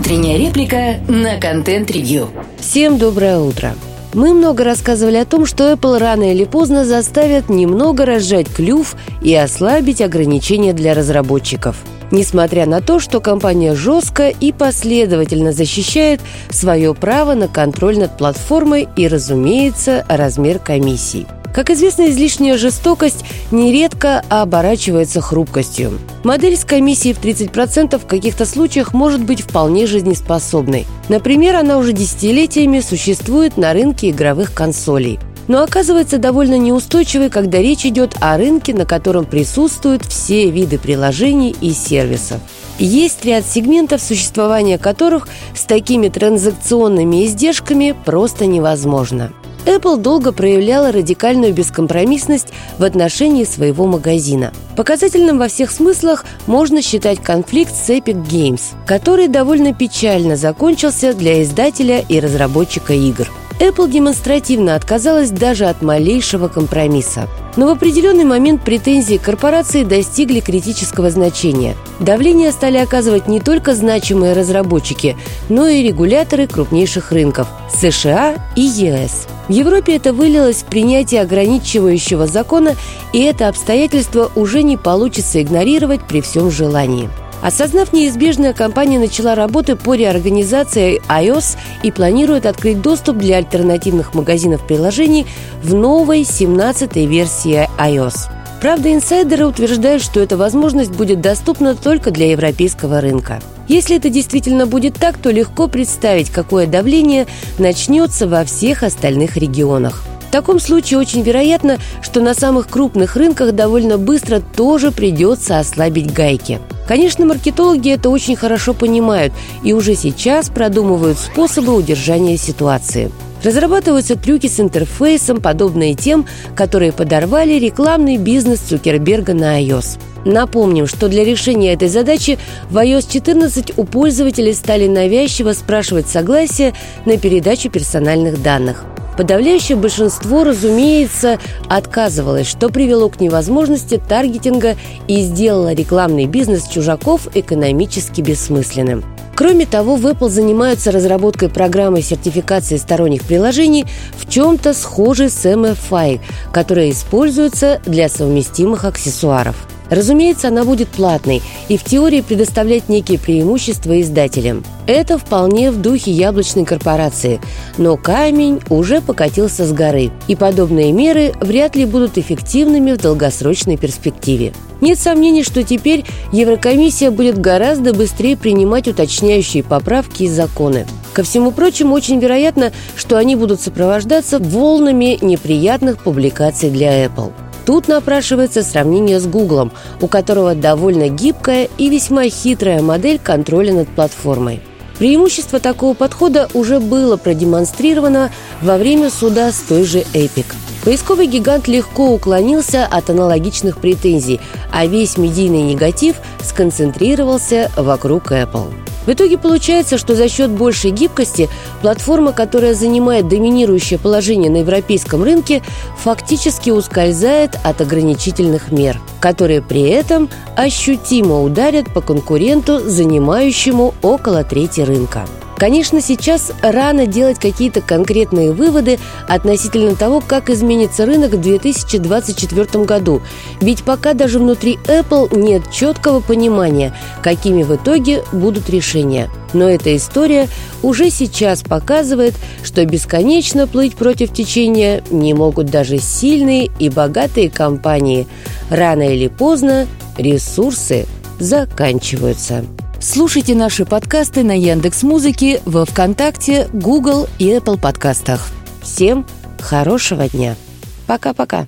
Утренняя реплика на контент-ревью. Всем доброе утро. Мы много рассказывали о том, что Apple рано или поздно заставят немного разжать клюв и ослабить ограничения для разработчиков. Несмотря на то, что компания жестко и последовательно защищает свое право на контроль над платформой и, разумеется, размер комиссий. Как известно, излишняя жестокость нередко оборачивается хрупкостью. Модель с комиссией в 30% в каких-то случаях может быть вполне жизнеспособной. Например, она уже десятилетиями существует на рынке игровых консолей но оказывается довольно неустойчивой, когда речь идет о рынке, на котором присутствуют все виды приложений и сервисов. Есть ряд сегментов, существования которых с такими транзакционными издержками просто невозможно. Apple долго проявляла радикальную бескомпромиссность в отношении своего магазина. Показательным во всех смыслах можно считать конфликт с Epic Games, который довольно печально закончился для издателя и разработчика игр. Apple демонстративно отказалась даже от малейшего компромисса. Но в определенный момент претензии корпорации достигли критического значения. Давление стали оказывать не только значимые разработчики, но и регуляторы крупнейших рынков – США и ЕС. В Европе это вылилось в принятие ограничивающего закона, и это обстоятельство уже не получится игнорировать при всем желании. Осознав неизбежное, компания начала работы по реорганизации iOS и планирует открыть доступ для альтернативных магазинов приложений в новой 17-й версии iOS. Правда, инсайдеры утверждают, что эта возможность будет доступна только для европейского рынка. Если это действительно будет так, то легко представить, какое давление начнется во всех остальных регионах. В таком случае очень вероятно, что на самых крупных рынках довольно быстро тоже придется ослабить гайки. Конечно, маркетологи это очень хорошо понимают и уже сейчас продумывают способы удержания ситуации. Разрабатываются трюки с интерфейсом, подобные тем, которые подорвали рекламный бизнес Цукерберга на iOS. Напомним, что для решения этой задачи в iOS 14 у пользователей стали навязчиво спрашивать согласие на передачу персональных данных. Подавляющее большинство, разумеется, отказывалось, что привело к невозможности таргетинга и сделало рекламный бизнес чужаков экономически бессмысленным. Кроме того, в Apple занимаются разработкой программы сертификации сторонних приложений в чем-то схожей с MFI, которая используется для совместимых аксессуаров – Разумеется, она будет платной и в теории предоставлять некие преимущества издателям. Это вполне в духе яблочной корпорации, но камень уже покатился с горы, и подобные меры вряд ли будут эффективными в долгосрочной перспективе. Нет сомнений, что теперь Еврокомиссия будет гораздо быстрее принимать уточняющие поправки и законы. Ко всему прочему, очень вероятно, что они будут сопровождаться волнами неприятных публикаций для Apple. Тут напрашивается сравнение с Гуглом, у которого довольно гибкая и весьма хитрая модель контроля над платформой. Преимущество такого подхода уже было продемонстрировано во время суда с той же Epic. Поисковый гигант легко уклонился от аналогичных претензий, а весь медийный негатив сконцентрировался вокруг Apple. В итоге получается, что за счет большей гибкости платформа, которая занимает доминирующее положение на европейском рынке, фактически ускользает от ограничительных мер, которые при этом ощутимо ударят по конкуренту, занимающему около трети рынка. Конечно, сейчас рано делать какие-то конкретные выводы относительно того, как изменится рынок в 2024 году, ведь пока даже внутри Apple нет четкого понимания, какими в итоге будут решения. Но эта история уже сейчас показывает, что бесконечно плыть против течения не могут даже сильные и богатые компании. Рано или поздно ресурсы заканчиваются. Слушайте наши подкасты на Яндекс Музыке, во ВКонтакте, Google и Apple подкастах. Всем хорошего дня. Пока-пока.